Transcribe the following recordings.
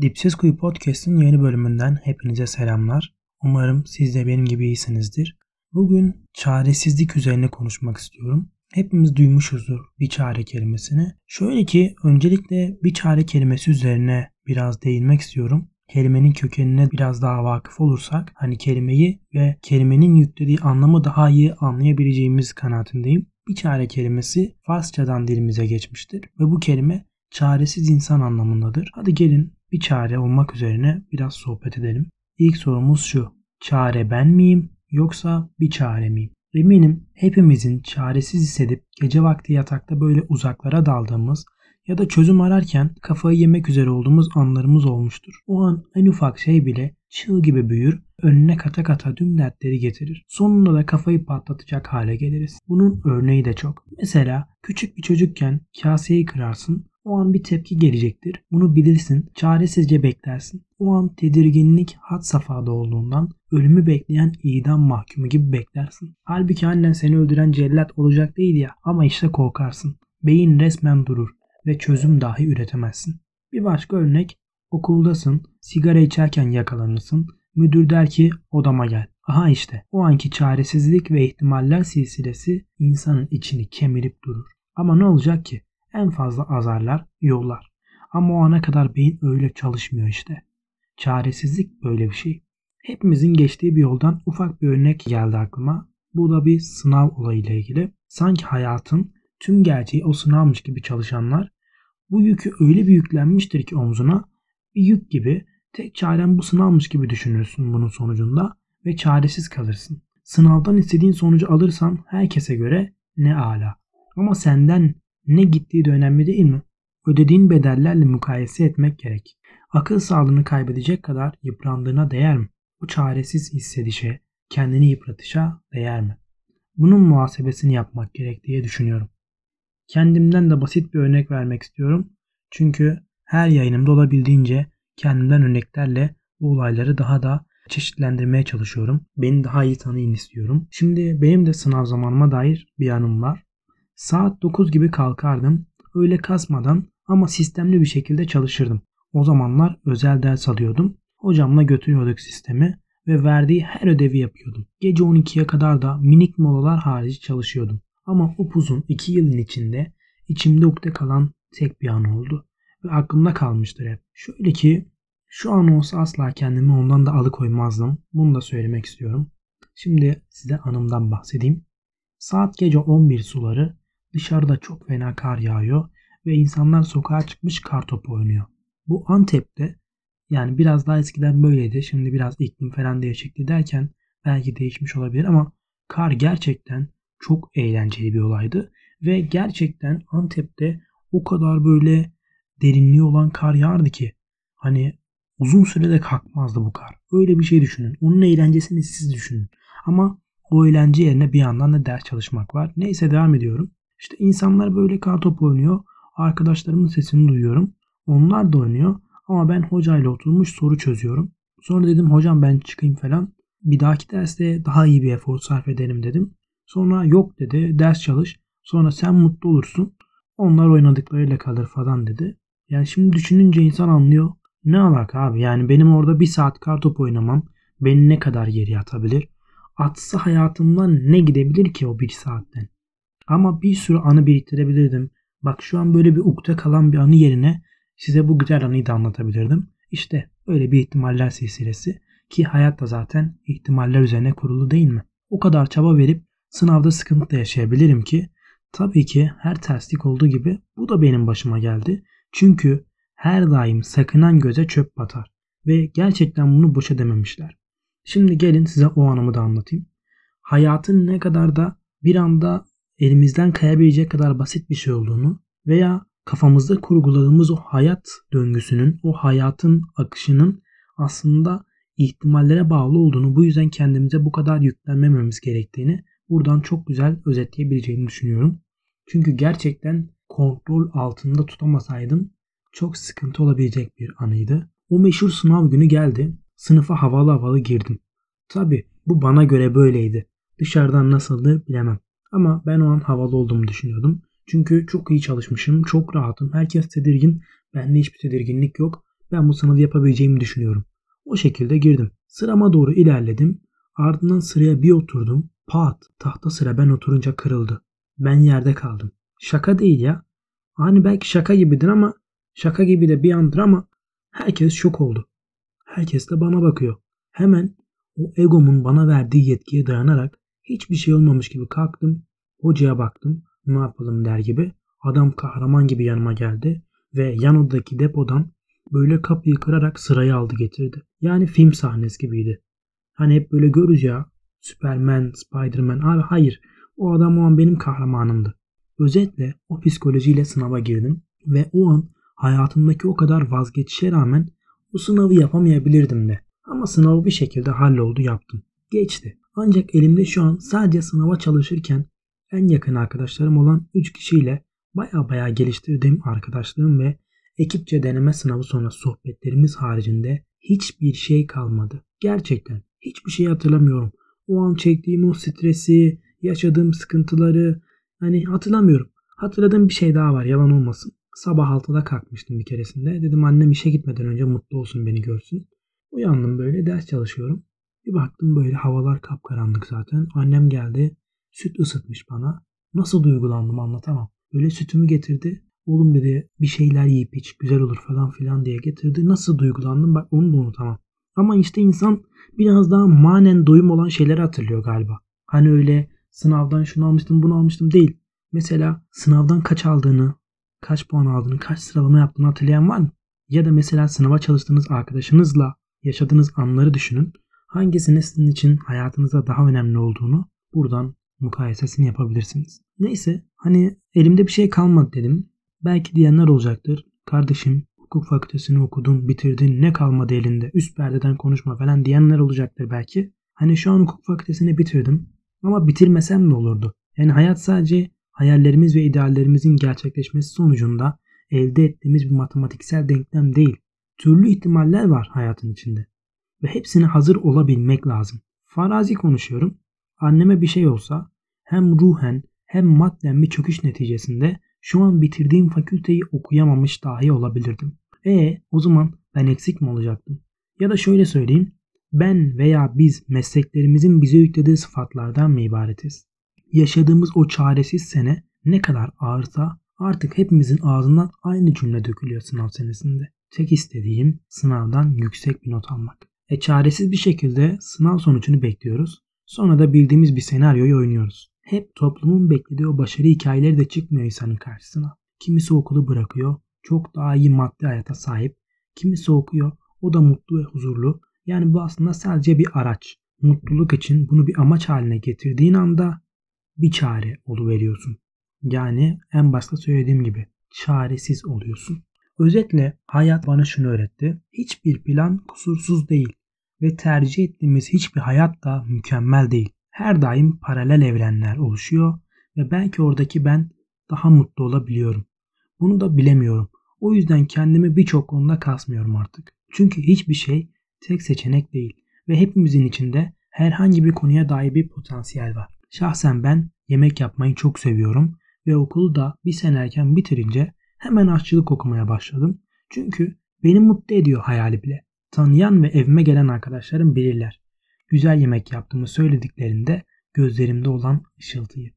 Dipsiz Kuyu Podcast'ın yeni bölümünden hepinize selamlar. Umarım siz de benim gibi iyisinizdir. Bugün çaresizlik üzerine konuşmak istiyorum. Hepimiz duymuşuzdur bir çare kelimesini. Şöyle ki öncelikle bir çare kelimesi üzerine biraz değinmek istiyorum. Kelimenin kökenine biraz daha vakıf olursak hani kelimeyi ve kelimenin yüklediği anlamı daha iyi anlayabileceğimiz kanaatindeyim. Bir çare kelimesi Farsçadan dilimize geçmiştir ve bu kelime çaresiz insan anlamındadır. Hadi gelin bir çare olmak üzerine biraz sohbet edelim. İlk sorumuz şu. Çare ben miyim yoksa bir çare miyim? Eminim hepimizin çaresiz hissedip gece vakti yatakta böyle uzaklara daldığımız ya da çözüm ararken kafayı yemek üzere olduğumuz anlarımız olmuştur. O an en ufak şey bile çığ gibi büyür, önüne kata kata tüm dertleri getirir. Sonunda da kafayı patlatacak hale geliriz. Bunun örneği de çok. Mesela küçük bir çocukken kaseyi kırarsın, o an bir tepki gelecektir. Bunu bilirsin, çaresizce beklersin. O an tedirginlik had safhada olduğundan ölümü bekleyen idam mahkumu gibi beklersin. Halbuki annen seni öldüren cellat olacak değil ya ama işte korkarsın. Beyin resmen durur ve çözüm dahi üretemezsin. Bir başka örnek okuldasın, sigara içerken yakalanırsın. Müdür der ki odama gel. Aha işte o anki çaresizlik ve ihtimaller silsilesi insanın içini kemirip durur. Ama ne olacak ki? En fazla azarlar, yollar. Ama o ana kadar beyin öyle çalışmıyor işte. Çaresizlik böyle bir şey. Hepimizin geçtiği bir yoldan ufak bir örnek geldi aklıma. Bu da bir sınav olayıyla ilgili. Sanki hayatın tüm gerçeği o sınavmış gibi çalışanlar bu yükü öyle bir yüklenmiştir ki omzuna bir yük gibi tek çaren bu sınavmış gibi düşünürsün bunun sonucunda ve çaresiz kalırsın. Sınavdan istediğin sonucu alırsan herkese göre ne ala. Ama senden ne gittiği de önemli değil mi? Ödediğin bedellerle mukayese etmek gerek. Akıl sağlığını kaybedecek kadar yıprandığına değer mi? Bu çaresiz hissedişe, kendini yıpratışa değer mi? Bunun muhasebesini yapmak gerek diye düşünüyorum. Kendimden de basit bir örnek vermek istiyorum. Çünkü her yayınımda olabildiğince kendimden örneklerle bu olayları daha da çeşitlendirmeye çalışıyorum. Beni daha iyi tanıyın istiyorum. Şimdi benim de sınav zamanıma dair bir anım var. Saat 9 gibi kalkardım. Öyle kasmadan ama sistemli bir şekilde çalışırdım. O zamanlar özel ders alıyordum. Hocamla götürüyorduk sistemi ve verdiği her ödevi yapıyordum. Gece 12'ye kadar da minik molalar harici çalışıyordum. Ama upuzun 2 yılın içinde içimde ukde kalan tek bir an oldu. Ve aklımda kalmıştır hep. Şöyle ki şu an olsa asla kendimi ondan da alıkoymazdım. Bunu da söylemek istiyorum. Şimdi size anımdan bahsedeyim. Saat gece 11 suları Dışarıda çok fena kar yağıyor ve insanlar sokağa çıkmış kar topu oynuyor. Bu Antep'te yani biraz daha eskiden böyleydi. Şimdi biraz iklim falan değişikliği derken belki değişmiş olabilir ama kar gerçekten çok eğlenceli bir olaydı. Ve gerçekten Antep'te o kadar böyle derinliği olan kar yağardı ki hani uzun sürede kalkmazdı bu kar. Öyle bir şey düşünün. Onun eğlencesini siz düşünün. Ama o eğlence yerine bir yandan da ders çalışmak var. Neyse devam ediyorum. İşte insanlar böyle kartop oynuyor. Arkadaşlarımın sesini duyuyorum. Onlar da oynuyor. Ama ben hocayla oturmuş soru çözüyorum. Sonra dedim hocam ben çıkayım falan. Bir dahaki derste daha iyi bir efor sarf edelim dedim. Sonra yok dedi ders çalış. Sonra sen mutlu olursun. Onlar oynadıklarıyla kalır falan dedi. Yani şimdi düşününce insan anlıyor. Ne alaka abi yani benim orada bir saat kartop oynamam beni ne kadar geri atabilir? Atsa hayatımdan ne gidebilir ki o bir saatten? Ama bir sürü anı biriktirebilirdim. Bak şu an böyle bir ukde kalan bir anı yerine size bu güzel anıyı da anlatabilirdim. İşte öyle bir ihtimaller silsilesi ki hayat da zaten ihtimaller üzerine kurulu değil mi? O kadar çaba verip sınavda sıkıntı da yaşayabilirim ki tabii ki her terslik olduğu gibi bu da benim başıma geldi. Çünkü her daim sakınan göze çöp batar ve gerçekten bunu boşa dememişler. Şimdi gelin size o anımı da anlatayım. Hayatın ne kadar da bir anda elimizden kayabilecek kadar basit bir şey olduğunu veya kafamızda kurguladığımız o hayat döngüsünün, o hayatın akışının aslında ihtimallere bağlı olduğunu, bu yüzden kendimize bu kadar yüklenmememiz gerektiğini buradan çok güzel özetleyebileceğimi düşünüyorum. Çünkü gerçekten kontrol altında tutamasaydım çok sıkıntı olabilecek bir anıydı. O meşhur sınav günü geldi. Sınıfa havalı havalı girdim. Tabi bu bana göre böyleydi. Dışarıdan nasıldı bilemem. Ama ben o an havalı olduğumu düşünüyordum. Çünkü çok iyi çalışmışım, çok rahatım. Herkes tedirgin. Bende hiçbir tedirginlik yok. Ben bu sınavı yapabileceğimi düşünüyorum. O şekilde girdim. Sırama doğru ilerledim. Ardından sıraya bir oturdum. Pat tahta sıra ben oturunca kırıldı. Ben yerde kaldım. Şaka değil ya. Hani belki şaka gibidir ama şaka gibi de bir andır ama herkes şok oldu. Herkes de bana bakıyor. Hemen o egomun bana verdiği yetkiye dayanarak hiçbir şey olmamış gibi kalktım. Hocaya baktım. Ne yapalım der gibi. Adam kahraman gibi yanıma geldi ve yan odadaki depodan böyle kapıyı kırarak sırayı aldı getirdi. Yani film sahnesi gibiydi. Hani hep böyle görürüz ya. Superman, Spiderman. Abi hayır. O adam o an benim kahramanımdı. Özetle o psikolojiyle sınava girdim ve o an hayatımdaki o kadar vazgeçişe rağmen bu sınavı yapamayabilirdim de. Ama sınavı bir şekilde halloldu yaptım. Geçti. Ancak elimde şu an sadece sınava çalışırken en yakın arkadaşlarım olan 3 kişiyle baya baya geliştirdiğim arkadaşlarım ve ekipçe deneme sınavı sonra sohbetlerimiz haricinde hiçbir şey kalmadı. Gerçekten hiçbir şey hatırlamıyorum. O an çektiğim o stresi, yaşadığım sıkıntıları hani hatırlamıyorum. Hatırladığım bir şey daha var yalan olmasın. Sabah 6'da kalkmıştım bir keresinde. Dedim annem işe gitmeden önce mutlu olsun beni görsün. Uyandım böyle ders çalışıyorum. Bir baktım böyle havalar kapkaranlık zaten. Annem geldi süt ısıtmış bana. Nasıl duygulandım anlatamam. Böyle sütümü getirdi. Oğlum dedi bir şeyler yiyip iç güzel olur falan filan diye getirdi. Nasıl duygulandım bak onu da unutamam. Ama işte insan biraz daha manen doyum olan şeyleri hatırlıyor galiba. Hani öyle sınavdan şunu almıştım bunu almıştım değil. Mesela sınavdan kaç aldığını, kaç puan aldığını, kaç sıralama yaptığını hatırlayan var mı? Ya da mesela sınava çalıştığınız arkadaşınızla yaşadığınız anları düşünün. Hangisinin sizin için hayatınızda daha önemli olduğunu buradan mukayesesini yapabilirsiniz. Neyse hani elimde bir şey kalmadı dedim. Belki diyenler olacaktır. Kardeşim hukuk fakültesini okudun, bitirdin, ne kalmadı elinde, üst perdeden konuşma falan diyenler olacaktır belki. Hani şu an hukuk fakültesini bitirdim ama bitirmesem de olurdu. Yani hayat sadece hayallerimiz ve ideallerimizin gerçekleşmesi sonucunda elde ettiğimiz bir matematiksel denklem değil. Türlü ihtimaller var hayatın içinde. Ve hepsine hazır olabilmek lazım. Farazi konuşuyorum. Anneme bir şey olsa hem ruhen hem madden bir çöküş neticesinde şu an bitirdiğim fakülteyi okuyamamış dahi olabilirdim. E o zaman ben eksik mi olacaktım? Ya da şöyle söyleyeyim. Ben veya biz mesleklerimizin bize yüklediği sıfatlardan mı ibaretiz? Yaşadığımız o çaresiz sene ne kadar ağırsa artık hepimizin ağzından aynı cümle dökülüyor sınav senesinde. Tek istediğim sınavdan yüksek bir not almak. E çaresiz bir şekilde sınav sonucunu bekliyoruz. Sonra da bildiğimiz bir senaryoyu oynuyoruz. Hep toplumun beklediği o başarı hikayeleri de çıkmıyor insanın karşısına. Kimisi okulu bırakıyor, çok daha iyi maddi hayata sahip. Kimisi okuyor, o da mutlu ve huzurlu. Yani bu aslında sadece bir araç. Mutluluk için bunu bir amaç haline getirdiğin anda bir çare veriyorsun. Yani en başta söylediğim gibi çaresiz oluyorsun. Özetle hayat bana şunu öğretti. Hiçbir plan kusursuz değil ve tercih ettiğimiz hiçbir hayat da mükemmel değil. Her daim paralel evrenler oluşuyor ve belki oradaki ben daha mutlu olabiliyorum. Bunu da bilemiyorum. O yüzden kendimi birçok konuda kasmıyorum artık. Çünkü hiçbir şey tek seçenek değil ve hepimizin içinde herhangi bir konuya dair bir potansiyel var. Şahsen ben yemek yapmayı çok seviyorum ve okulu da bir sene erken bitirince hemen aşçılık okumaya başladım. Çünkü beni mutlu ediyor hayali bile. Tanıyan ve evime gelen arkadaşlarım bilirler. Güzel yemek yaptığımı söylediklerinde gözlerimde olan ışıltıyı.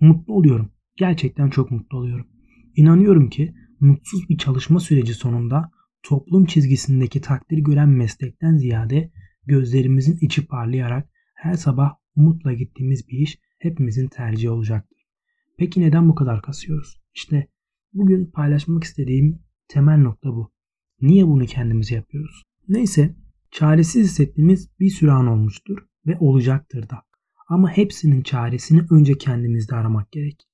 Mutlu oluyorum. Gerçekten çok mutlu oluyorum. İnanıyorum ki mutsuz bir çalışma süreci sonunda toplum çizgisindeki takdir gören meslekten ziyade gözlerimizin içi parlayarak her sabah umutla gittiğimiz bir iş hepimizin tercihi olacaktır. Peki neden bu kadar kasıyoruz? İşte bugün paylaşmak istediğim temel nokta bu. Niye bunu kendimize yapıyoruz? Neyse çaresiz hissettiğimiz bir süre an olmuştur ve olacaktır da. Ama hepsinin çaresini önce kendimizde aramak gerek.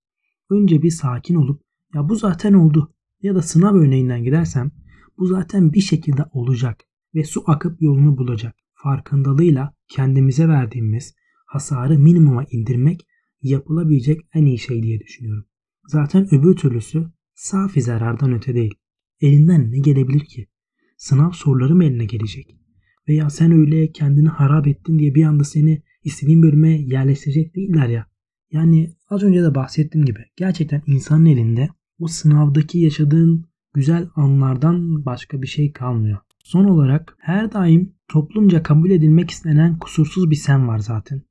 Önce bir sakin olup ya bu zaten oldu ya da sınav örneğinden gidersem bu zaten bir şekilde olacak ve su akıp yolunu bulacak. Farkındalığıyla kendimize verdiğimiz hasarı minimuma indirmek yapılabilecek en iyi şey diye düşünüyorum. Zaten öbür türlüsü safi zarardan öte değil. Elinden ne gelebilir ki? Sınav soruları mı eline gelecek? Veya sen öyle kendini harap ettin diye bir anda seni istediğin bölüme yerleştirecek değiller ya. Yani az önce de bahsettiğim gibi gerçekten insanın elinde o sınavdaki yaşadığın güzel anlardan başka bir şey kalmıyor. Son olarak her daim toplumca kabul edilmek istenen kusursuz bir sen var zaten.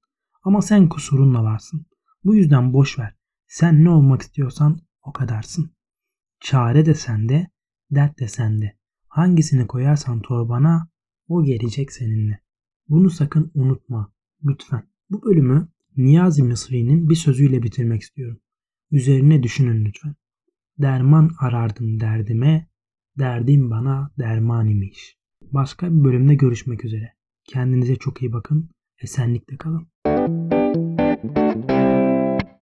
Ama sen kusurunla varsın. Bu yüzden boş ver. Sen ne olmak istiyorsan o kadarsın. Çare de sende, dert de sende. Hangisini koyarsan torbana o gelecek seninle. Bunu sakın unutma. Lütfen. Bu bölümü Niyazi Mısri'nin bir sözüyle bitirmek istiyorum. Üzerine düşünün lütfen. Derman arardım derdime, derdim bana derman imiş. Başka bir bölümde görüşmek üzere. Kendinize çok iyi bakın, esenlikle kalın.